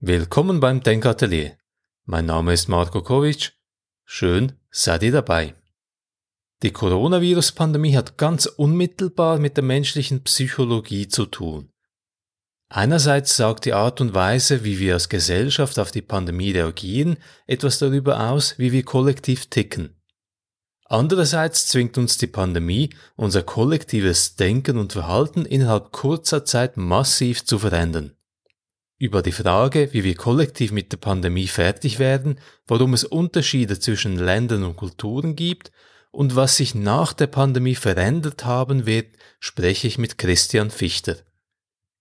Willkommen beim Denkatelier. Mein Name ist Marko Kovic. Schön, seid ihr dabei. Die Coronavirus-Pandemie hat ganz unmittelbar mit der menschlichen Psychologie zu tun. Einerseits sagt die Art und Weise, wie wir als Gesellschaft auf die Pandemie reagieren, etwas darüber aus, wie wir kollektiv ticken. Andererseits zwingt uns die Pandemie, unser kollektives Denken und Verhalten innerhalb kurzer Zeit massiv zu verändern über die Frage, wie wir kollektiv mit der Pandemie fertig werden, warum es Unterschiede zwischen Ländern und Kulturen gibt und was sich nach der Pandemie verändert haben wird, spreche ich mit Christian Fichter.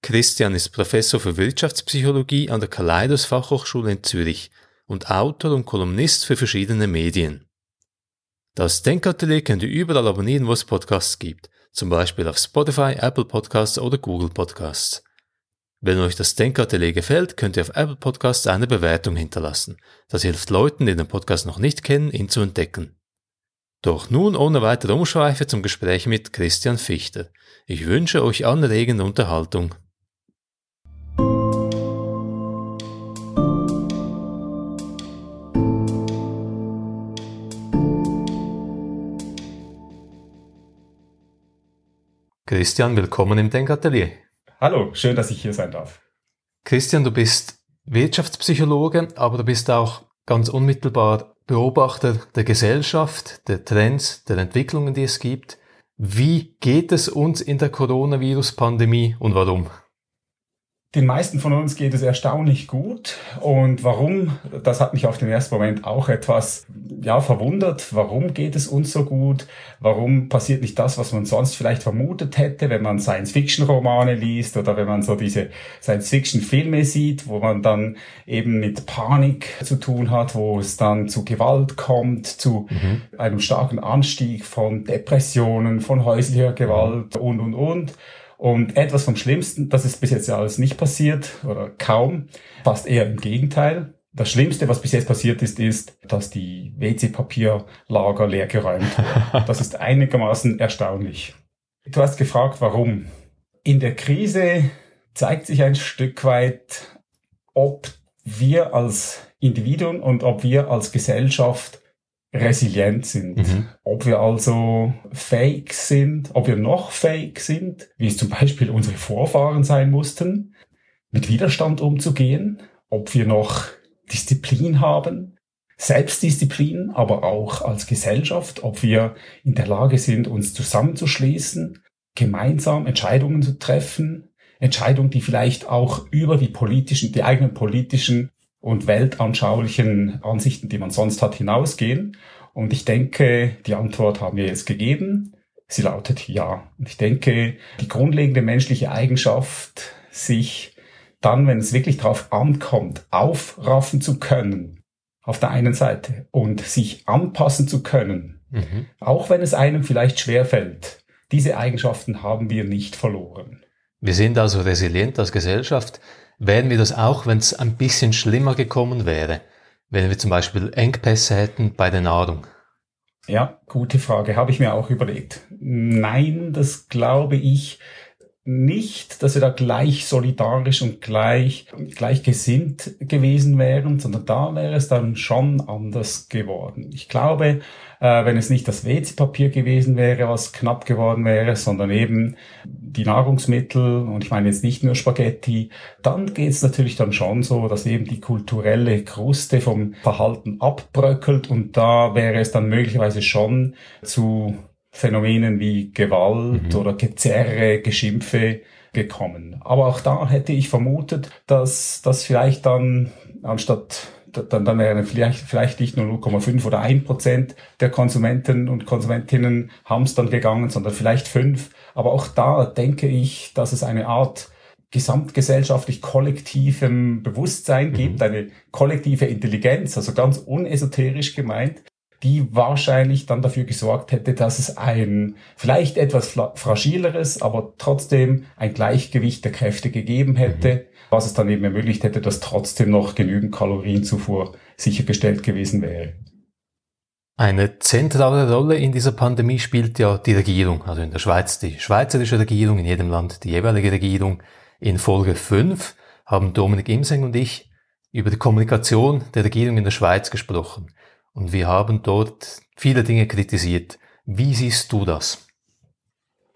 Christian ist Professor für Wirtschaftspsychologie an der Kaleidos Fachhochschule in Zürich und Autor und Kolumnist für verschiedene Medien. Das Denkatelier könnt ihr überall abonnieren, wo es Podcasts gibt, zum Beispiel auf Spotify, Apple Podcasts oder Google Podcasts. Wenn euch das Denkatelier gefällt, könnt ihr auf Apple Podcasts eine Bewertung hinterlassen. Das hilft Leuten, die den Podcast noch nicht kennen, ihn zu entdecken. Doch nun ohne weitere Umschweife zum Gespräch mit Christian Fichter. Ich wünsche euch anregende Unterhaltung. Christian, willkommen im Denkatelier. Hallo, schön, dass ich hier sein darf. Christian, du bist Wirtschaftspsychologe, aber du bist auch ganz unmittelbar Beobachter der Gesellschaft, der Trends, der Entwicklungen, die es gibt. Wie geht es uns in der Coronavirus-Pandemie und warum? Den meisten von uns geht es erstaunlich gut. Und warum? Das hat mich auf den ersten Moment auch etwas, ja, verwundert. Warum geht es uns so gut? Warum passiert nicht das, was man sonst vielleicht vermutet hätte, wenn man Science-Fiction-Romane liest oder wenn man so diese Science-Fiction-Filme sieht, wo man dann eben mit Panik zu tun hat, wo es dann zu Gewalt kommt, zu mhm. einem starken Anstieg von Depressionen, von häuslicher Gewalt und, und, und. Und etwas vom Schlimmsten, das ist bis jetzt ja alles nicht passiert oder kaum, fast eher im Gegenteil. Das Schlimmste, was bis jetzt passiert ist, ist, dass die WC-Papierlager leer geräumt. Das ist einigermaßen erstaunlich. Du hast gefragt, warum. In der Krise zeigt sich ein Stück weit, ob wir als Individuen und ob wir als Gesellschaft resilient sind. Mhm. Ob wir also fake sind, ob wir noch fake sind, wie es zum Beispiel unsere Vorfahren sein mussten, mit Widerstand umzugehen, ob wir noch Disziplin haben, Selbstdisziplin, aber auch als Gesellschaft, ob wir in der Lage sind, uns zusammenzuschließen, gemeinsam Entscheidungen zu treffen, Entscheidungen, die vielleicht auch über die politischen, die eigenen politischen und weltanschaulichen Ansichten, die man sonst hat, hinausgehen. Und ich denke, die Antwort haben wir jetzt gegeben. Sie lautet ja. Und ich denke, die grundlegende menschliche Eigenschaft, sich dann, wenn es wirklich darauf ankommt, aufraffen zu können, auf der einen Seite, und sich anpassen zu können, mhm. auch wenn es einem vielleicht schwerfällt, diese Eigenschaften haben wir nicht verloren. Wir sind also resilient als Gesellschaft. Wären wir das auch, wenn es ein bisschen schlimmer gekommen wäre? Wenn wir zum Beispiel Engpässe hätten bei der Nahrung? Ja, gute Frage. Habe ich mir auch überlegt. Nein, das glaube ich nicht, dass wir da gleich solidarisch und gleich, gleich gesinnt gewesen wären, sondern da wäre es dann schon anders geworden. Ich glaube, äh, wenn es nicht das WC-Papier gewesen wäre, was knapp geworden wäre, sondern eben die Nahrungsmittel und ich meine jetzt nicht nur Spaghetti, dann geht es natürlich dann schon so, dass eben die kulturelle Kruste vom Verhalten abbröckelt und da wäre es dann möglicherweise schon zu Phänomenen wie Gewalt mhm. oder Gezerre, Geschimpfe gekommen. Aber auch da hätte ich vermutet, dass das vielleicht dann anstatt dann, dann wären vielleicht, vielleicht nicht nur 0,5 oder 1 Prozent der Konsumenten und Konsumentinnen hamstern gegangen, sondern vielleicht fünf. Aber auch da denke ich, dass es eine Art gesamtgesellschaftlich kollektivem Bewusstsein gibt, mhm. eine kollektive Intelligenz, also ganz unesoterisch gemeint, die wahrscheinlich dann dafür gesorgt hätte, dass es ein vielleicht etwas fragileres, aber trotzdem ein Gleichgewicht der Kräfte gegeben hätte, mhm. was es dann eben ermöglicht hätte, dass trotzdem noch genügend Kalorienzufuhr sichergestellt gewesen wäre. Eine zentrale Rolle in dieser Pandemie spielt ja die Regierung, also in der Schweiz die schweizerische Regierung, in jedem Land die jeweilige Regierung. In Folge 5 haben Dominik Imseng und ich über die Kommunikation der Regierung in der Schweiz gesprochen. Und wir haben dort viele Dinge kritisiert. Wie siehst du das?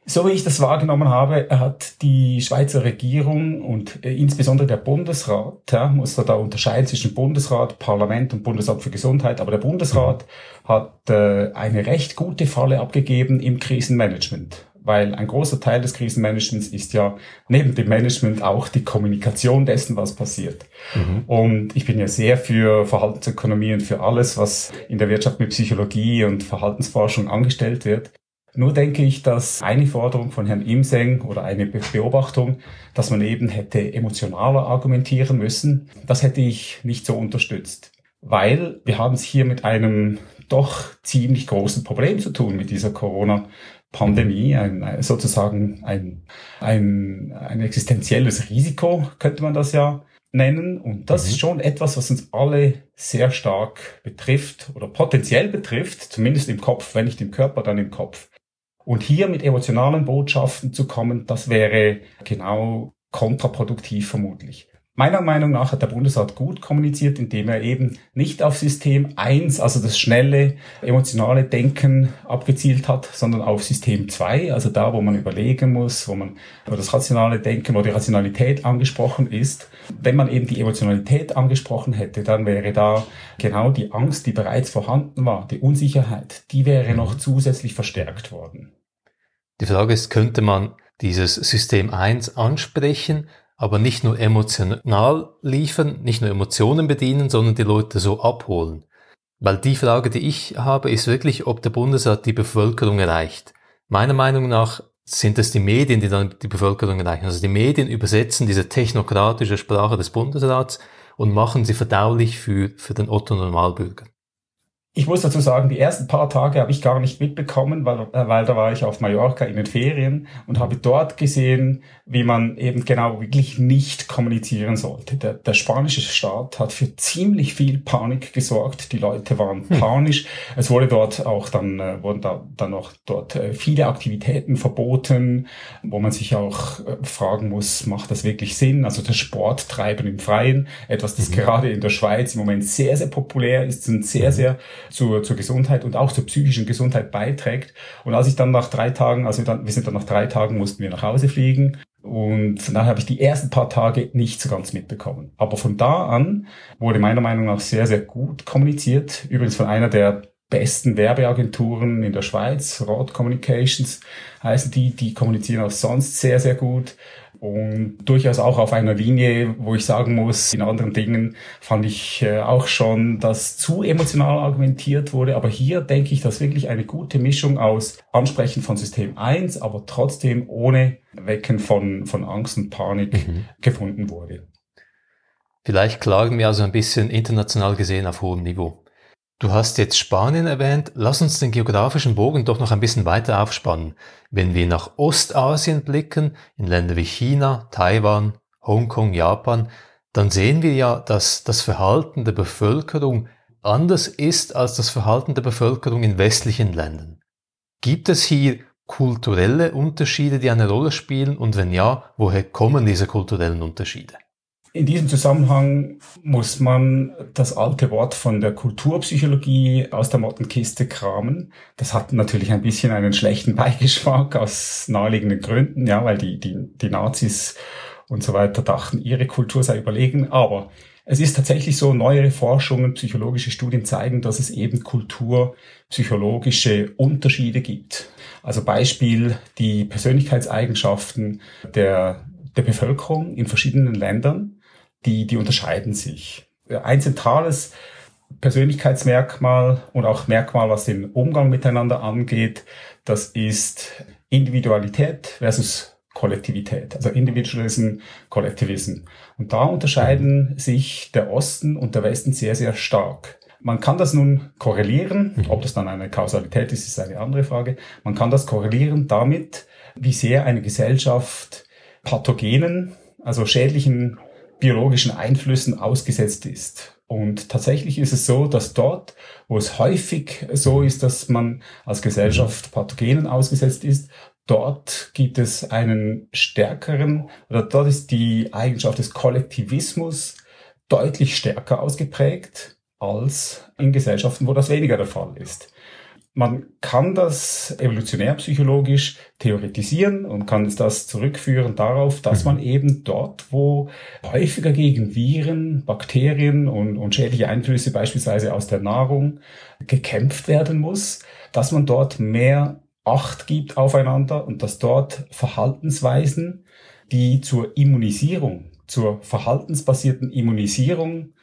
So wie ich das wahrgenommen habe, hat die Schweizer Regierung und äh, insbesondere der Bundesrat, ja, muss da, da unterscheiden zwischen Bundesrat, Parlament und Bundesamt für Gesundheit, aber der Bundesrat hat äh, eine recht gute Falle abgegeben im Krisenmanagement weil ein großer Teil des Krisenmanagements ist ja neben dem Management auch die Kommunikation dessen, was passiert. Mhm. Und ich bin ja sehr für Verhaltensökonomie und für alles, was in der Wirtschaft mit Psychologie und Verhaltensforschung angestellt wird. Nur denke ich, dass eine Forderung von Herrn Imseng oder eine Beobachtung, dass man eben hätte emotionaler argumentieren müssen, das hätte ich nicht so unterstützt. Weil wir haben es hier mit einem doch ziemlich großen Problem zu tun mit dieser Corona-Pandemie, ein, sozusagen ein, ein, ein existenzielles Risiko, könnte man das ja nennen. Und das mhm. ist schon etwas, was uns alle sehr stark betrifft oder potenziell betrifft, zumindest im Kopf, wenn nicht im Körper, dann im Kopf. Und hier mit emotionalen Botschaften zu kommen, das wäre genau kontraproduktiv vermutlich. Meiner Meinung nach hat der Bundesrat gut kommuniziert, indem er eben nicht auf System 1, also das schnelle, emotionale Denken abgezielt hat, sondern auf System 2, also da, wo man überlegen muss, wo man wo das rationale Denken, wo die Rationalität angesprochen ist. Wenn man eben die Emotionalität angesprochen hätte, dann wäre da genau die Angst, die bereits vorhanden war, die Unsicherheit, die wäre noch zusätzlich verstärkt worden. Die Frage ist, könnte man dieses System 1 ansprechen, aber nicht nur emotional liefern, nicht nur Emotionen bedienen, sondern die Leute so abholen. Weil die Frage, die ich habe, ist wirklich, ob der Bundesrat die Bevölkerung erreicht. Meiner Meinung nach sind es die Medien, die dann die Bevölkerung erreichen. Also die Medien übersetzen diese technokratische Sprache des Bundesrats und machen sie verdaulich für, für den Otto Normalbürger. Ich muss dazu sagen, die ersten paar Tage habe ich gar nicht mitbekommen, weil, äh, weil da war ich auf Mallorca in den Ferien und habe dort gesehen, wie man eben genau wirklich nicht kommunizieren sollte. Der, der spanische Staat hat für ziemlich viel Panik gesorgt. Die Leute waren hm. panisch. Es wurde dort auch dann, äh, wurden da, dann noch dort äh, viele Aktivitäten verboten, wo man sich auch äh, fragen muss, macht das wirklich Sinn? Also das Sporttreiben im Freien, etwas, das mhm. gerade in der Schweiz im Moment sehr, sehr populär ist und sehr, mhm. sehr zur, zur Gesundheit und auch zur psychischen Gesundheit beiträgt. Und als ich dann nach drei Tagen, also dann, wir sind dann nach drei Tagen, mussten wir nach Hause fliegen. Und nachher habe ich die ersten paar Tage nicht so ganz mitbekommen. Aber von da an wurde meiner Meinung nach sehr, sehr gut kommuniziert. Übrigens von einer der besten Werbeagenturen in der Schweiz, Rod Communications heißen die, die kommunizieren auch sonst sehr, sehr gut und durchaus auch auf einer Linie, wo ich sagen muss, in anderen Dingen fand ich äh, auch schon, dass zu emotional argumentiert wurde. Aber hier denke ich, dass wirklich eine gute Mischung aus Ansprechen von System 1, aber trotzdem ohne Wecken von, von Angst und Panik mhm. gefunden wurde. Vielleicht klagen wir also ein bisschen international gesehen auf hohem Niveau. Du hast jetzt Spanien erwähnt. Lass uns den geografischen Bogen doch noch ein bisschen weiter aufspannen. Wenn wir nach Ostasien blicken, in Länder wie China, Taiwan, Hongkong, Japan, dann sehen wir ja, dass das Verhalten der Bevölkerung anders ist als das Verhalten der Bevölkerung in westlichen Ländern. Gibt es hier kulturelle Unterschiede, die eine Rolle spielen? Und wenn ja, woher kommen diese kulturellen Unterschiede? In diesem Zusammenhang muss man das alte Wort von der Kulturpsychologie aus der Mottenkiste kramen. Das hat natürlich ein bisschen einen schlechten Beigeschmack aus naheliegenden Gründen, ja, weil die, die, die Nazis und so weiter dachten, ihre Kultur sei überlegen. Aber es ist tatsächlich so, neuere Forschungen, psychologische Studien zeigen, dass es eben kulturpsychologische Unterschiede gibt. Also Beispiel die Persönlichkeitseigenschaften der, der Bevölkerung in verschiedenen Ländern die, die unterscheiden sich. Ein zentrales Persönlichkeitsmerkmal und auch Merkmal, was den Umgang miteinander angeht, das ist Individualität versus Kollektivität, also Individualism, Kollektivism. Und da unterscheiden sich der Osten und der Westen sehr, sehr stark. Man kann das nun korrelieren, mhm. ob das dann eine Kausalität ist, ist eine andere Frage. Man kann das korrelieren damit, wie sehr eine Gesellschaft Pathogenen, also schädlichen biologischen Einflüssen ausgesetzt ist. Und tatsächlich ist es so, dass dort, wo es häufig so ist, dass man als Gesellschaft Pathogenen ausgesetzt ist, dort gibt es einen stärkeren, oder dort ist die Eigenschaft des Kollektivismus deutlich stärker ausgeprägt als in Gesellschaften, wo das weniger der Fall ist. Man kann das evolutionärpsychologisch theoretisieren und kann das zurückführen darauf, dass man eben dort, wo häufiger gegen Viren, Bakterien und, und schädliche Einflüsse beispielsweise aus der Nahrung gekämpft werden muss, dass man dort mehr Acht gibt aufeinander und dass dort Verhaltensweisen, die zur Immunisierung, zur verhaltensbasierten Immunisierung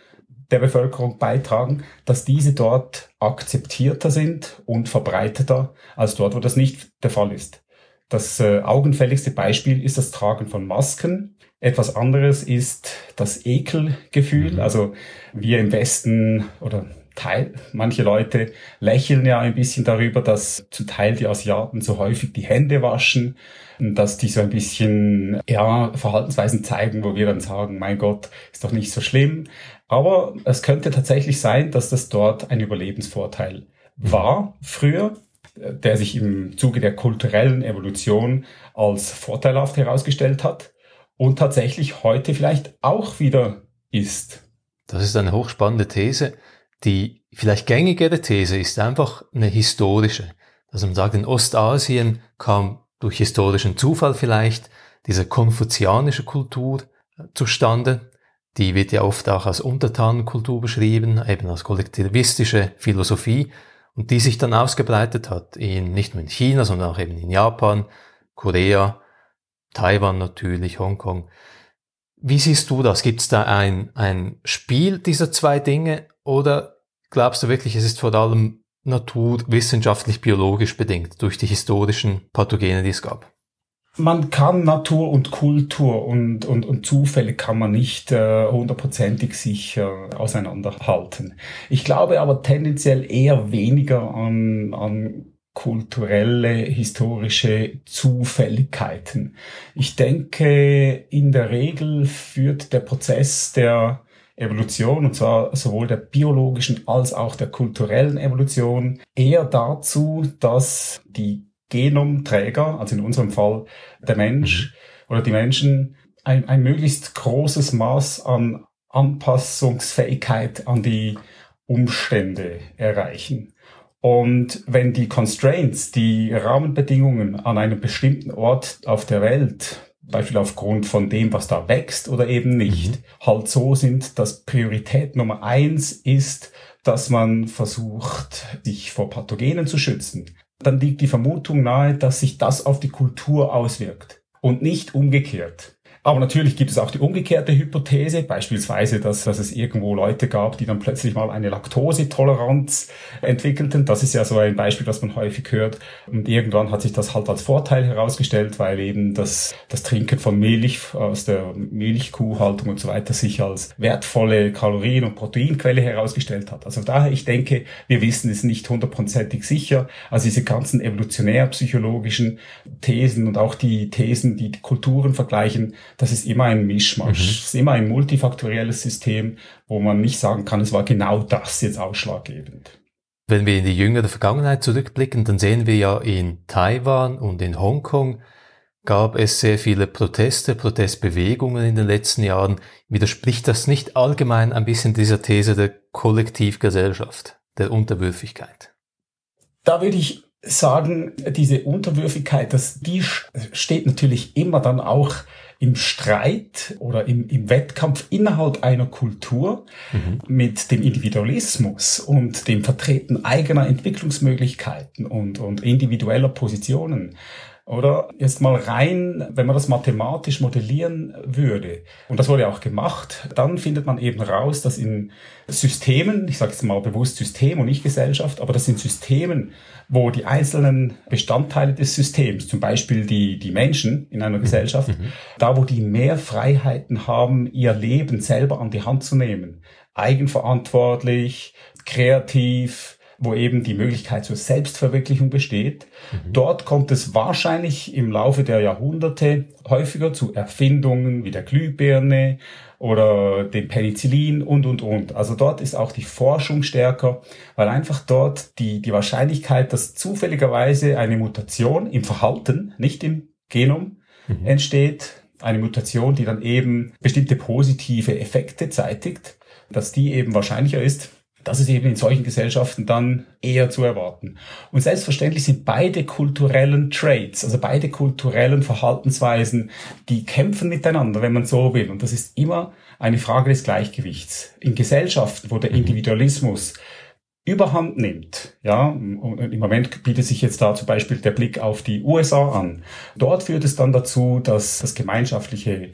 der Bevölkerung beitragen, dass diese dort akzeptierter sind und verbreiteter als dort, wo das nicht der Fall ist. Das äh, augenfälligste Beispiel ist das Tragen von Masken. Etwas anderes ist das Ekelgefühl. Mhm. Also wir im Westen oder Teil, manche Leute lächeln ja ein bisschen darüber, dass zum Teil die Asiaten so häufig die Hände waschen, dass die so ein bisschen, ja, Verhaltensweisen zeigen, wo wir dann sagen, mein Gott, ist doch nicht so schlimm. Aber es könnte tatsächlich sein, dass das dort ein Überlebensvorteil war früher, der sich im Zuge der kulturellen Evolution als vorteilhaft herausgestellt hat und tatsächlich heute vielleicht auch wieder ist. Das ist eine hochspannende These. Die vielleicht gängigere These ist einfach eine historische. Also man sagt, in Ostasien kam durch historischen Zufall vielleicht diese konfuzianische Kultur zustande, die wird ja oft auch als Untertanenkultur beschrieben, eben als kollektivistische Philosophie und die sich dann ausgebreitet hat, in, nicht nur in China, sondern auch eben in Japan, Korea, Taiwan natürlich, Hongkong. Wie siehst du das? Gibt es da ein, ein Spiel dieser zwei Dinge oder glaubst du wirklich, es ist vor allem naturwissenschaftlich, biologisch bedingt durch die historischen Pathogene, die es gab? man kann Natur und Kultur und, und, und Zufälle kann man nicht äh, hundertprozentig äh, sicher auseinanderhalten. Ich glaube aber tendenziell eher weniger an, an kulturelle, historische Zufälligkeiten. Ich denke, in der Regel führt der Prozess der Evolution, und zwar sowohl der biologischen als auch der kulturellen Evolution, eher dazu, dass die Genomträger, also in unserem Fall der Mensch mhm. oder die Menschen, ein, ein möglichst großes Maß an Anpassungsfähigkeit an die Umstände erreichen. Und wenn die Constraints, die Rahmenbedingungen an einem bestimmten Ort auf der Welt, Beispiel aufgrund von dem, was da wächst oder eben nicht, mhm. halt so sind, dass Priorität Nummer eins ist, dass man versucht, sich vor Pathogenen zu schützen, dann liegt die Vermutung nahe, dass sich das auf die Kultur auswirkt und nicht umgekehrt. Aber natürlich gibt es auch die umgekehrte Hypothese, beispielsweise, dass, dass es irgendwo Leute gab, die dann plötzlich mal eine Laktosetoleranz entwickelten. Das ist ja so ein Beispiel, das man häufig hört. Und irgendwann hat sich das halt als Vorteil herausgestellt, weil eben das, das Trinken von Milch aus der Milchkuhhaltung und so weiter sich als wertvolle Kalorien- und Proteinquelle herausgestellt hat. Also daher, ich denke, wir wissen es nicht hundertprozentig sicher. Also diese ganzen evolutionär-psychologischen Thesen und auch die Thesen, die, die Kulturen vergleichen, das ist immer ein Mischmasch. Mhm. Es ist immer ein multifaktorielles System, wo man nicht sagen kann, es war genau das jetzt ausschlaggebend. Wenn wir in die jüngere Vergangenheit zurückblicken, dann sehen wir ja in Taiwan und in Hongkong gab es sehr viele Proteste, Protestbewegungen in den letzten Jahren. Widerspricht das nicht allgemein ein bisschen dieser These der Kollektivgesellschaft, der Unterwürfigkeit? Da würde ich sagen, diese Unterwürfigkeit, das, die steht natürlich immer dann auch im Streit oder im, im Wettkampf innerhalb einer Kultur mhm. mit dem Individualismus und dem Vertreten eigener Entwicklungsmöglichkeiten und, und individueller Positionen. Oder jetzt mal rein, wenn man das mathematisch modellieren würde, und das wurde auch gemacht, dann findet man eben raus, dass in Systemen, ich sage jetzt mal bewusst System und nicht Gesellschaft, aber das sind Systemen, wo die einzelnen Bestandteile des Systems, zum Beispiel die, die Menschen in einer. Gesellschaft, mhm. da wo die mehr Freiheiten haben, ihr Leben selber an die Hand zu nehmen, eigenverantwortlich, kreativ, wo eben die Möglichkeit zur Selbstverwirklichung besteht. Mhm. Dort kommt es wahrscheinlich im Laufe der Jahrhunderte häufiger zu Erfindungen wie der Glühbirne oder dem Penicillin und, und, und. Also dort ist auch die Forschung stärker, weil einfach dort die, die Wahrscheinlichkeit, dass zufälligerweise eine Mutation im Verhalten, nicht im Genom, mhm. entsteht, eine Mutation, die dann eben bestimmte positive Effekte zeitigt, dass die eben wahrscheinlicher ist, das ist eben in solchen Gesellschaften dann eher zu erwarten. Und selbstverständlich sind beide kulturellen Traits, also beide kulturellen Verhaltensweisen, die kämpfen miteinander, wenn man so will. Und das ist immer eine Frage des Gleichgewichts. In Gesellschaften, wo der mhm. Individualismus überhand nimmt, ja, und im Moment bietet sich jetzt da zum Beispiel der Blick auf die USA an. Dort führt es dann dazu, dass das gemeinschaftliche,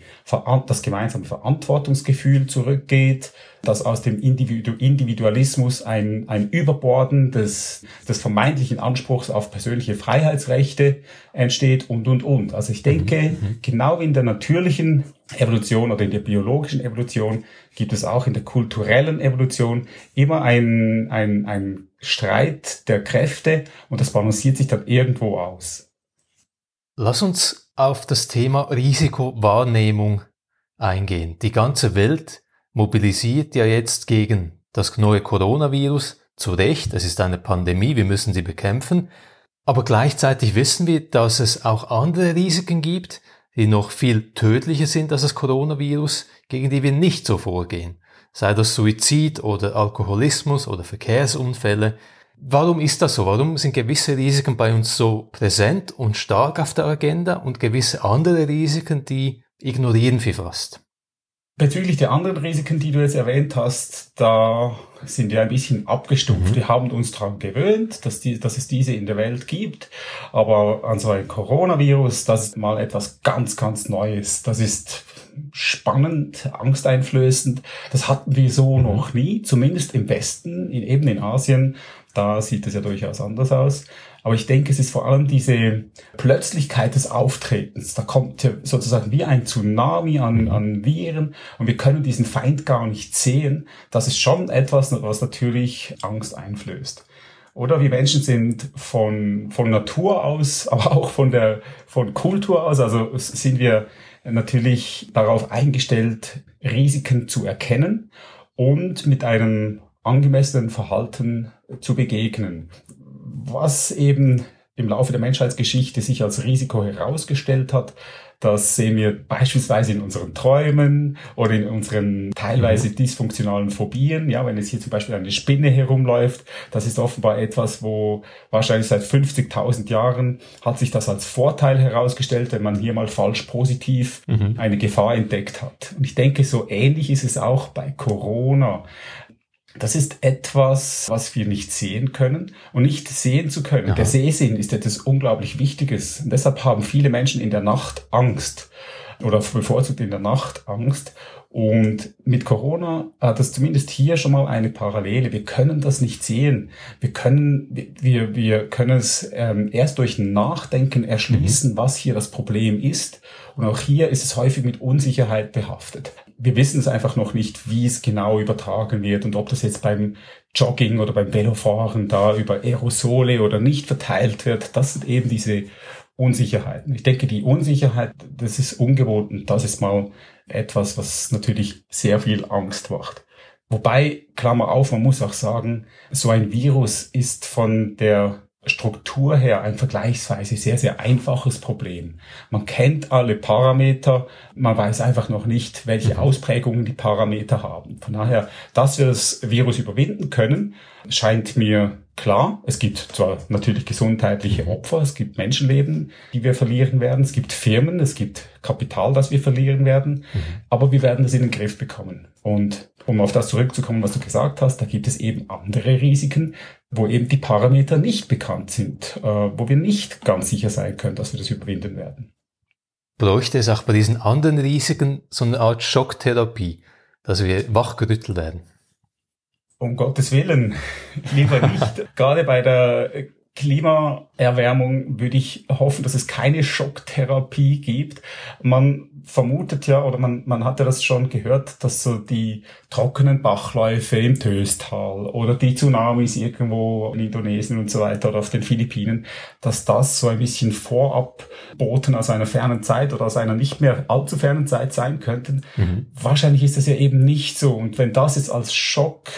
das gemeinsame Verantwortungsgefühl zurückgeht, dass aus dem Individualismus ein, ein Überborden des, des vermeintlichen Anspruchs auf persönliche Freiheitsrechte entsteht und, und, und. Also ich denke, mhm. mhm. genau wie in der natürlichen Evolution oder in der biologischen Evolution gibt es auch in der kulturellen Evolution immer ein, ein, Streit der Kräfte und das balanciert sich dann irgendwo aus. Lass uns auf das Thema Risikowahrnehmung eingehen. Die ganze Welt mobilisiert ja jetzt gegen das neue Coronavirus. Zu Recht, es ist eine Pandemie, wir müssen sie bekämpfen. Aber gleichzeitig wissen wir, dass es auch andere Risiken gibt, die noch viel tödlicher sind als das Coronavirus, gegen die wir nicht so vorgehen. Sei das Suizid oder Alkoholismus oder Verkehrsunfälle. Warum ist das so? Warum sind gewisse Risiken bei uns so präsent und stark auf der Agenda und gewisse andere Risiken, die ignorieren wir fast? Bezüglich der anderen Risiken, die du jetzt erwähnt hast, da sind wir ein bisschen abgestumpft. Mhm. Wir haben uns daran gewöhnt, dass, die, dass es diese in der Welt gibt. Aber an so ein Coronavirus, das ist mal etwas ganz, ganz Neues. Das ist spannend, angsteinflößend. Das hatten wir so mhm. noch nie, zumindest im Westen, in, eben in Asien. Da sieht es ja durchaus anders aus. Aber ich denke, es ist vor allem diese Plötzlichkeit des Auftretens. Da kommt sozusagen wie ein Tsunami an, an Viren und wir können diesen Feind gar nicht sehen. Das ist schon etwas, was natürlich Angst einflößt. Oder wir Menschen sind von, von Natur aus, aber auch von der, von Kultur aus, also sind wir natürlich darauf eingestellt, Risiken zu erkennen und mit einem angemessenen Verhalten zu begegnen was eben im Laufe der Menschheitsgeschichte sich als Risiko herausgestellt hat, das sehen wir beispielsweise in unseren Träumen oder in unseren teilweise mhm. dysfunktionalen Phobien. Ja, wenn es hier zum Beispiel eine Spinne herumläuft, das ist offenbar etwas, wo wahrscheinlich seit 50.000 Jahren hat sich das als Vorteil herausgestellt, wenn man hier mal falsch positiv mhm. eine Gefahr entdeckt hat. Und ich denke, so ähnlich ist es auch bei Corona. Das ist etwas, was wir nicht sehen können und nicht sehen zu können. Aha. Der Sehsinn ist etwas unglaublich Wichtiges. Und deshalb haben viele Menschen in der Nacht Angst oder bevorzugt in der Nacht Angst. Und mit Corona hat das zumindest hier schon mal eine Parallele. Wir können das nicht sehen. Wir können, wir, wir können es ähm, erst durch Nachdenken erschließen, mhm. was hier das Problem ist. Und auch hier ist es häufig mit Unsicherheit behaftet wir wissen es einfach noch nicht, wie es genau übertragen wird und ob das jetzt beim Jogging oder beim Velofahren da über Aerosole oder nicht verteilt wird. Das sind eben diese Unsicherheiten. Ich denke, die Unsicherheit, das ist ungewohnt das ist mal etwas, was natürlich sehr viel Angst macht. Wobei, Klammer auf, man muss auch sagen, so ein Virus ist von der Struktur her ein vergleichsweise sehr, sehr einfaches Problem. Man kennt alle Parameter, man weiß einfach noch nicht, welche mhm. Ausprägungen die Parameter haben. Von daher, dass wir das Virus überwinden können, scheint mir klar. Es gibt zwar natürlich gesundheitliche Opfer, es gibt Menschenleben, die wir verlieren werden, es gibt Firmen, es gibt Kapital, das wir verlieren werden, mhm. aber wir werden das in den Griff bekommen. Und um auf das zurückzukommen, was du gesagt hast, da gibt es eben andere Risiken, wo eben die Parameter nicht bekannt sind, äh, wo wir nicht ganz sicher sein können, dass wir das überwinden werden. Bräuchte es auch bei diesen anderen Risiken so eine Art Schocktherapie, dass wir wachgerüttelt werden? Um Gottes Willen, lieber nicht. Gerade bei der Klimaerwärmung würde ich hoffen, dass es keine Schocktherapie gibt. Man vermutet ja, oder man, man hat ja das schon gehört, dass so die trockenen Bachläufe im Töstal oder die Tsunamis irgendwo in Indonesien und so weiter oder auf den Philippinen, dass das so ein bisschen Vorabboten aus einer fernen Zeit oder aus einer nicht mehr allzu fernen Zeit sein könnten. Mhm. Wahrscheinlich ist das ja eben nicht so. Und wenn das jetzt als Schock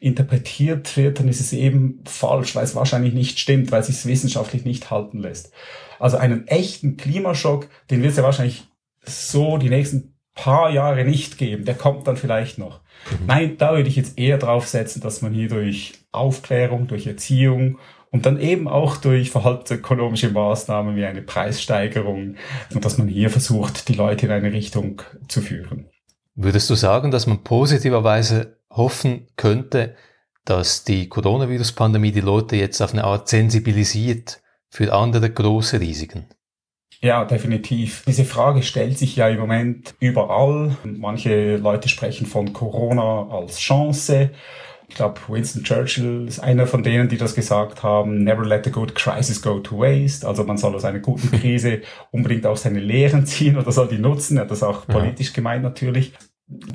interpretiert wird, dann ist es eben falsch, weil es wahrscheinlich nicht stimmt, weil es sich wissenschaftlich nicht halten lässt. Also einen echten Klimaschock, den wird es ja wahrscheinlich so die nächsten paar Jahre nicht geben. Der kommt dann vielleicht noch. Mhm. Nein, da würde ich jetzt eher drauf setzen, dass man hier durch Aufklärung, durch Erziehung und dann eben auch durch verhaltensökonomische Maßnahmen wie eine Preissteigerung und dass man hier versucht, die Leute in eine Richtung zu führen. Würdest du sagen, dass man positiverweise hoffen könnte, dass die Coronavirus-Pandemie die Leute jetzt auf eine Art sensibilisiert für andere große Risiken? Ja, definitiv. Diese Frage stellt sich ja im Moment überall. Manche Leute sprechen von Corona als Chance. Ich glaube, Winston Churchill ist einer von denen, die das gesagt haben. Never let a good crisis go to waste. Also man soll aus einer guten Krise unbedingt auch seine Lehren ziehen oder soll die nutzen. Er hat das auch politisch ja. gemeint natürlich.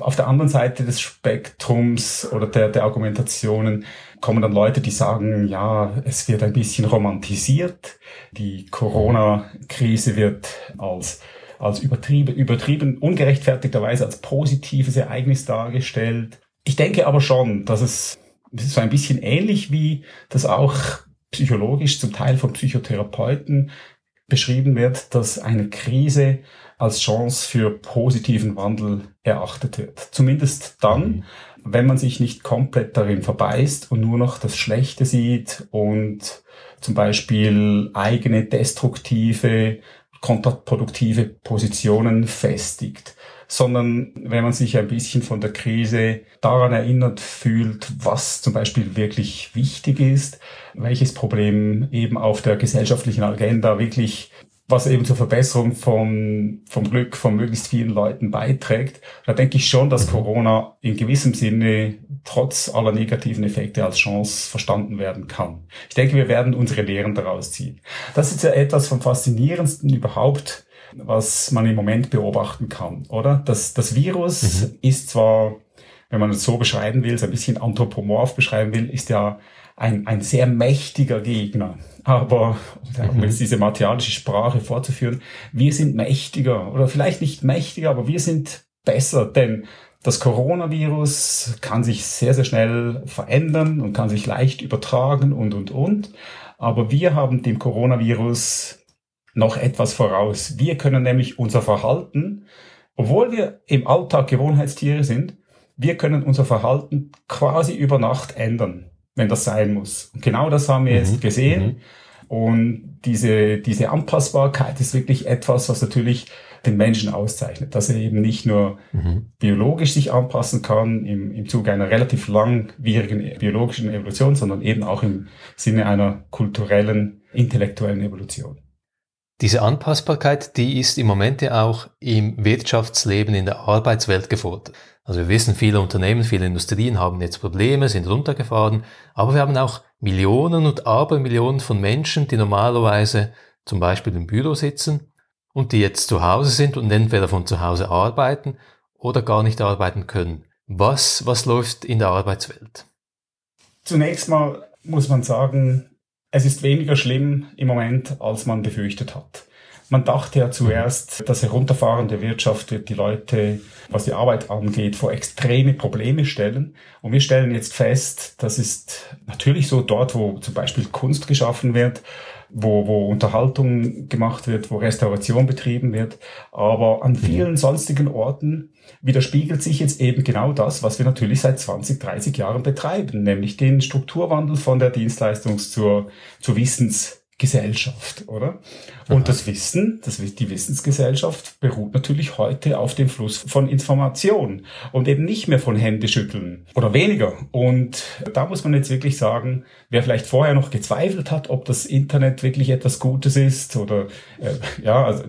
Auf der anderen Seite des Spektrums oder der, der Argumentationen kommen dann Leute, die sagen, ja, es wird ein bisschen romantisiert. Die Corona-Krise wird als als übertrieben, übertrieben, ungerechtfertigterweise als positives Ereignis dargestellt. Ich denke aber schon, dass es, so ein bisschen ähnlich wie das auch psychologisch zum Teil von Psychotherapeuten beschrieben wird, dass eine Krise als Chance für positiven Wandel erachtet wird. Zumindest dann, wenn man sich nicht komplett darin verbeißt und nur noch das Schlechte sieht und zum Beispiel eigene destruktive, kontraproduktive Positionen festigt sondern wenn man sich ein bisschen von der Krise daran erinnert fühlt, was zum Beispiel wirklich wichtig ist, welches Problem eben auf der gesellschaftlichen Agenda wirklich was eben zur Verbesserung vom, vom Glück von möglichst vielen Leuten beiträgt. Da denke ich schon, dass Corona in gewissem Sinne trotz aller negativen Effekte als Chance verstanden werden kann. Ich denke, wir werden unsere Lehren daraus ziehen. Das ist ja etwas vom Faszinierendsten überhaupt, was man im Moment beobachten kann, oder? Das, das Virus mhm. ist zwar, wenn man es so beschreiben will, so ein bisschen anthropomorph beschreiben will, ist ja ein, ein sehr mächtiger Gegner. Aber, um jetzt diese martialische Sprache vorzuführen, wir sind mächtiger oder vielleicht nicht mächtiger, aber wir sind besser, denn das Coronavirus kann sich sehr, sehr schnell verändern und kann sich leicht übertragen und, und, und. Aber wir haben dem Coronavirus noch etwas voraus. Wir können nämlich unser Verhalten, obwohl wir im Alltag Gewohnheitstiere sind, wir können unser Verhalten quasi über Nacht ändern, wenn das sein muss. Und genau das haben wir mhm. jetzt gesehen. Mhm. Und diese, diese Anpassbarkeit ist wirklich etwas, was natürlich den Menschen auszeichnet, dass er eben nicht nur mhm. biologisch sich anpassen kann im, im Zuge einer relativ langwierigen biologischen Evolution, sondern eben auch im Sinne einer kulturellen, intellektuellen Evolution. Diese Anpassbarkeit, die ist im Moment ja auch im Wirtschaftsleben in der Arbeitswelt gefordert. Also wir wissen, viele Unternehmen, viele Industrien haben jetzt Probleme, sind runtergefahren, aber wir haben auch Millionen und Abermillionen von Menschen, die normalerweise zum Beispiel im Büro sitzen und die jetzt zu Hause sind und entweder von zu Hause arbeiten oder gar nicht arbeiten können. Was, was läuft in der Arbeitswelt? Zunächst mal muss man sagen, es ist weniger schlimm im Moment, als man befürchtet hat. Man dachte ja zuerst, das Herunterfahren der Wirtschaft wird die Leute, was die Arbeit angeht, vor extreme Probleme stellen. Und wir stellen jetzt fest, das ist natürlich so dort, wo zum Beispiel Kunst geschaffen wird, wo, wo Unterhaltung gemacht wird, wo Restauration betrieben wird. Aber an vielen sonstigen Orten widerspiegelt sich jetzt eben genau das, was wir natürlich seit 20, 30 Jahren betreiben, nämlich den Strukturwandel von der Dienstleistungs- zur, zur Wissens- Gesellschaft, oder? Und das Wissen, das, die Wissensgesellschaft beruht natürlich heute auf dem Fluss von Information und eben nicht mehr von Händeschütteln oder weniger. Und da muss man jetzt wirklich sagen, wer vielleicht vorher noch gezweifelt hat, ob das Internet wirklich etwas Gutes ist oder äh, ja, also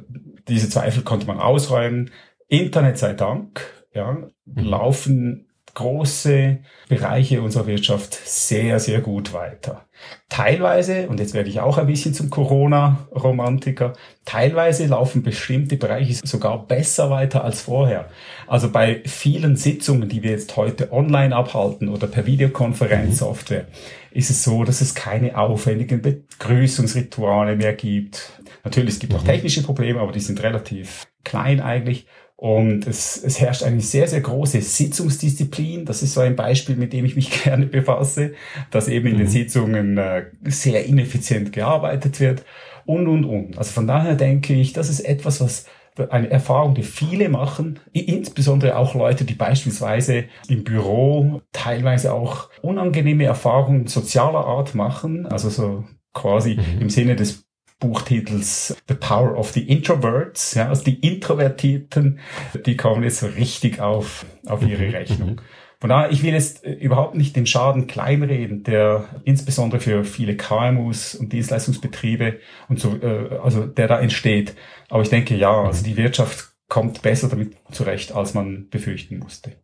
diese Zweifel konnte man ausräumen. Internet sei Dank, ja, mhm. laufen große Bereiche unserer Wirtschaft sehr, sehr gut weiter. Teilweise, und jetzt werde ich auch ein bisschen zum Corona-Romantiker, teilweise laufen bestimmte Bereiche sogar besser weiter als vorher. Also bei vielen Sitzungen, die wir jetzt heute online abhalten oder per Videokonferenzsoftware, ist es so, dass es keine aufwendigen Begrüßungsrituale mehr gibt. Natürlich, es gibt auch mhm. technische Probleme, aber die sind relativ klein eigentlich. Und es, es herrscht eine sehr, sehr große Sitzungsdisziplin. Das ist so ein Beispiel, mit dem ich mich gerne befasse, dass eben in den mhm. Sitzungen äh, sehr ineffizient gearbeitet wird und, und, und. Also von daher denke ich, das ist etwas, was eine Erfahrung, die viele machen, insbesondere auch Leute, die beispielsweise im Büro teilweise auch unangenehme Erfahrungen sozialer Art machen, also so quasi mhm. im Sinne des Buchtitels The Power of the Introverts, ja, also die Introvertierten, die kommen jetzt so richtig auf, auf ihre mhm. Rechnung. Von daher, ich will jetzt äh, überhaupt nicht den Schaden kleinreden, der insbesondere für viele KMUs und Dienstleistungsbetriebe und so, äh, also der da entsteht. Aber ich denke, ja, also die Wirtschaft kommt besser damit zurecht, als man befürchten musste.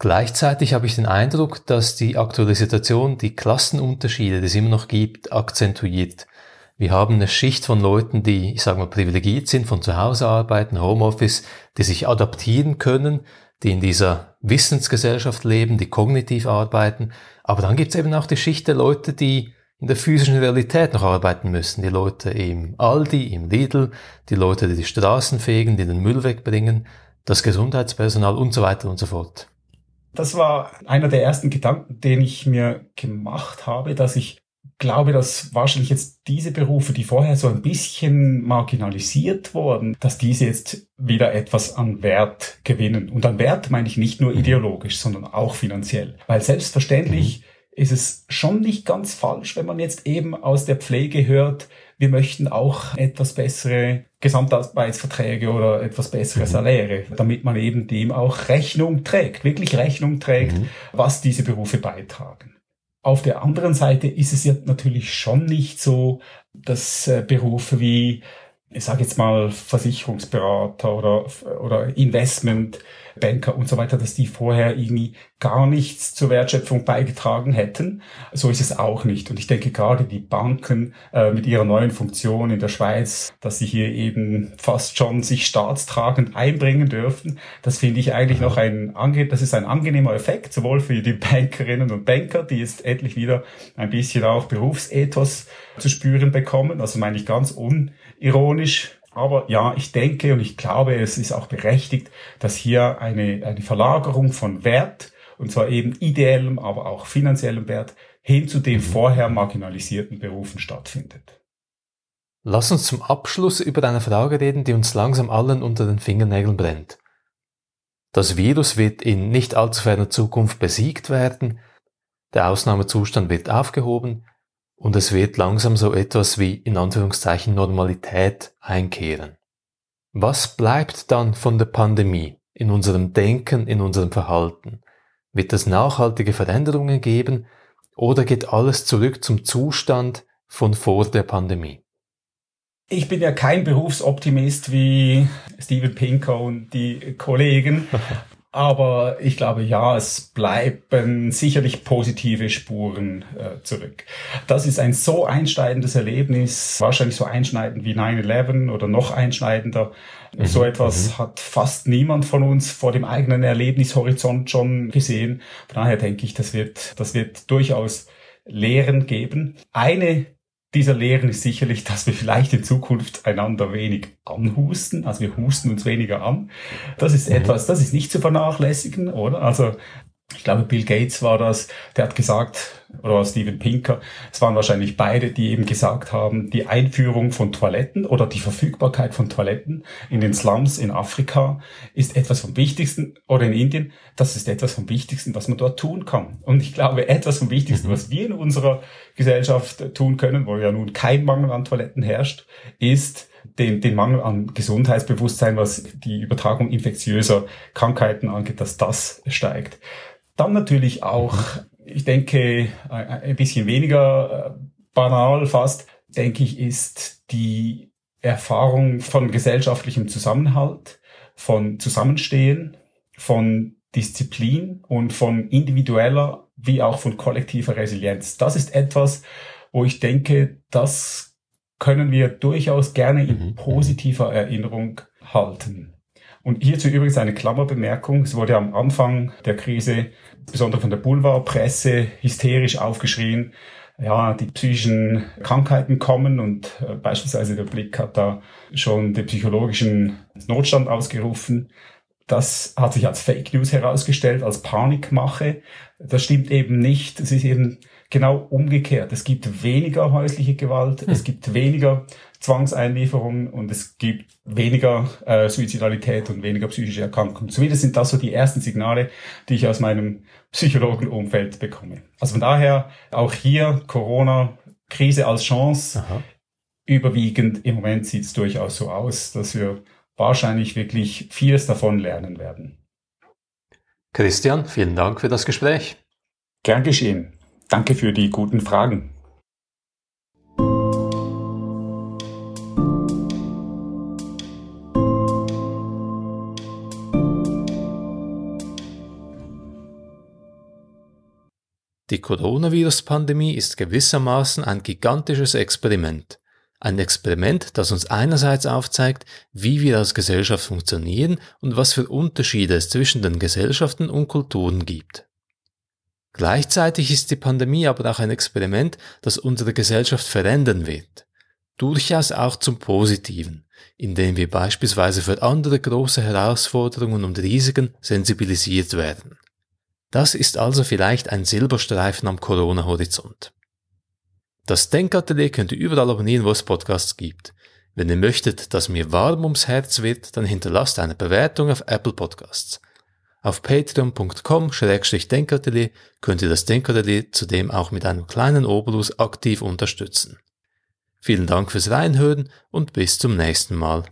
Gleichzeitig habe ich den Eindruck, dass die aktuelle Situation die Klassenunterschiede, die es immer noch gibt, akzentuiert. Wir haben eine Schicht von Leuten, die, ich sage mal, privilegiert sind, von zu Hause arbeiten, Homeoffice, die sich adaptieren können, die in dieser Wissensgesellschaft leben, die kognitiv arbeiten. Aber dann gibt es eben auch die Schicht der Leute, die in der physischen Realität noch arbeiten müssen. Die Leute im Aldi, im Lidl, die Leute, die die Straßen fegen, die den Müll wegbringen, das Gesundheitspersonal und so weiter und so fort. Das war einer der ersten Gedanken, den ich mir gemacht habe, dass ich glaube, dass wahrscheinlich jetzt diese Berufe, die vorher so ein bisschen marginalisiert wurden, dass diese jetzt wieder etwas an Wert gewinnen. Und an Wert meine ich nicht nur mhm. ideologisch, sondern auch finanziell. Weil selbstverständlich mhm. ist es schon nicht ganz falsch, wenn man jetzt eben aus der Pflege hört, wir möchten auch etwas bessere Gesamtarbeitsverträge oder etwas bessere mhm. Saläre, damit man eben dem auch Rechnung trägt, wirklich Rechnung trägt, mhm. was diese Berufe beitragen. Auf der anderen Seite ist es ja natürlich schon nicht so, dass äh, Berufe wie ich sage jetzt mal Versicherungsberater oder, oder Investmentbanker und so weiter, dass die vorher irgendwie gar nichts zur Wertschöpfung beigetragen hätten. So ist es auch nicht. Und ich denke gerade die Banken äh, mit ihrer neuen Funktion in der Schweiz, dass sie hier eben fast schon sich staatstragend einbringen dürfen, das finde ich eigentlich noch ein, das ist ein angenehmer Effekt, sowohl für die Bankerinnen und Banker, die jetzt endlich wieder ein bisschen auch Berufsethos zu spüren bekommen. Also meine ich ganz un ironisch. Aber ja, ich denke und ich glaube, es ist auch berechtigt, dass hier eine, eine Verlagerung von Wert, und zwar eben ideellem, aber auch finanziellem Wert, hin zu den mhm. vorher marginalisierten Berufen stattfindet. Lass uns zum Abschluss über eine Frage reden, die uns langsam allen unter den Fingernägeln brennt. Das Virus wird in nicht allzu ferner Zukunft besiegt werden, der Ausnahmezustand wird aufgehoben, und es wird langsam so etwas wie in Anführungszeichen Normalität einkehren. Was bleibt dann von der Pandemie in unserem Denken, in unserem Verhalten? Wird es nachhaltige Veränderungen geben oder geht alles zurück zum Zustand von vor der Pandemie? Ich bin ja kein Berufsoptimist wie Steven Pinker und die Kollegen, Aber ich glaube, ja, es bleiben sicherlich positive Spuren äh, zurück. Das ist ein so einschneidendes Erlebnis, wahrscheinlich so einschneidend wie 9-11 oder noch einschneidender. Mhm. So etwas mhm. hat fast niemand von uns vor dem eigenen Erlebnishorizont schon gesehen. Von daher denke ich, das wird, das wird durchaus Lehren geben. Eine dieser Lehren ist sicherlich, dass wir vielleicht in Zukunft einander wenig anhusten. Also wir husten uns weniger an. Das ist mhm. etwas, das ist nicht zu vernachlässigen, oder? Also ich glaube, Bill Gates war das, der hat gesagt, oder Steven Pinker, es waren wahrscheinlich beide, die eben gesagt haben, die Einführung von Toiletten oder die Verfügbarkeit von Toiletten in den Slums in Afrika ist etwas vom Wichtigsten, oder in Indien, das ist etwas vom Wichtigsten, was man dort tun kann. Und ich glaube, etwas vom Wichtigsten, mhm. was wir in unserer Gesellschaft tun können, wo ja nun kein Mangel an Toiletten herrscht, ist, den, den Mangel an Gesundheitsbewusstsein, was die Übertragung infektiöser Krankheiten angeht, dass das steigt. Dann natürlich auch, ich denke, ein bisschen weniger äh, banal fast, denke ich, ist die Erfahrung von gesellschaftlichem Zusammenhalt, von Zusammenstehen, von Disziplin und von individueller wie auch von kollektiver Resilienz. Das ist etwas, wo ich denke, das können wir durchaus gerne in mhm. positiver Erinnerung halten. Und hierzu übrigens eine Klammerbemerkung. Es wurde am Anfang der Krise, besonders von der Boulevardpresse, hysterisch aufgeschrien, ja, die psychischen Krankheiten kommen und äh, beispielsweise der Blick hat da schon den psychologischen Notstand ausgerufen. Das hat sich als Fake News herausgestellt, als Panikmache. Das stimmt eben nicht. Es ist eben genau umgekehrt. Es gibt weniger häusliche Gewalt, hm. es gibt weniger Zwangseinlieferungen und es gibt weniger äh, Suizidalität und weniger psychische Erkrankungen. Zumindest sind das so die ersten Signale, die ich aus meinem Psychologenumfeld bekomme. Also von daher auch hier Corona, Krise als Chance. Aha. Überwiegend im Moment sieht es durchaus so aus, dass wir wahrscheinlich wirklich vieles davon lernen werden. Christian, vielen Dank für das Gespräch. Gern geschehen. Danke für die guten Fragen. Die Coronavirus-Pandemie ist gewissermaßen ein gigantisches Experiment. Ein Experiment, das uns einerseits aufzeigt, wie wir als Gesellschaft funktionieren und was für Unterschiede es zwischen den Gesellschaften und Kulturen gibt. Gleichzeitig ist die Pandemie aber auch ein Experiment, das unsere Gesellschaft verändern wird. Durchaus auch zum Positiven, indem wir beispielsweise für andere große Herausforderungen und Risiken sensibilisiert werden. Das ist also vielleicht ein Silberstreifen am Corona-Horizont. Das Denkatelier könnt ihr überall abonnieren, wo es Podcasts gibt. Wenn ihr möchtet, dass mir warm ums Herz wird, dann hinterlasst eine Bewertung auf Apple Podcasts. Auf patreon.com-denkatelier könnt ihr das Denkatelier zudem auch mit einem kleinen Obolus aktiv unterstützen. Vielen Dank fürs Reinhören und bis zum nächsten Mal.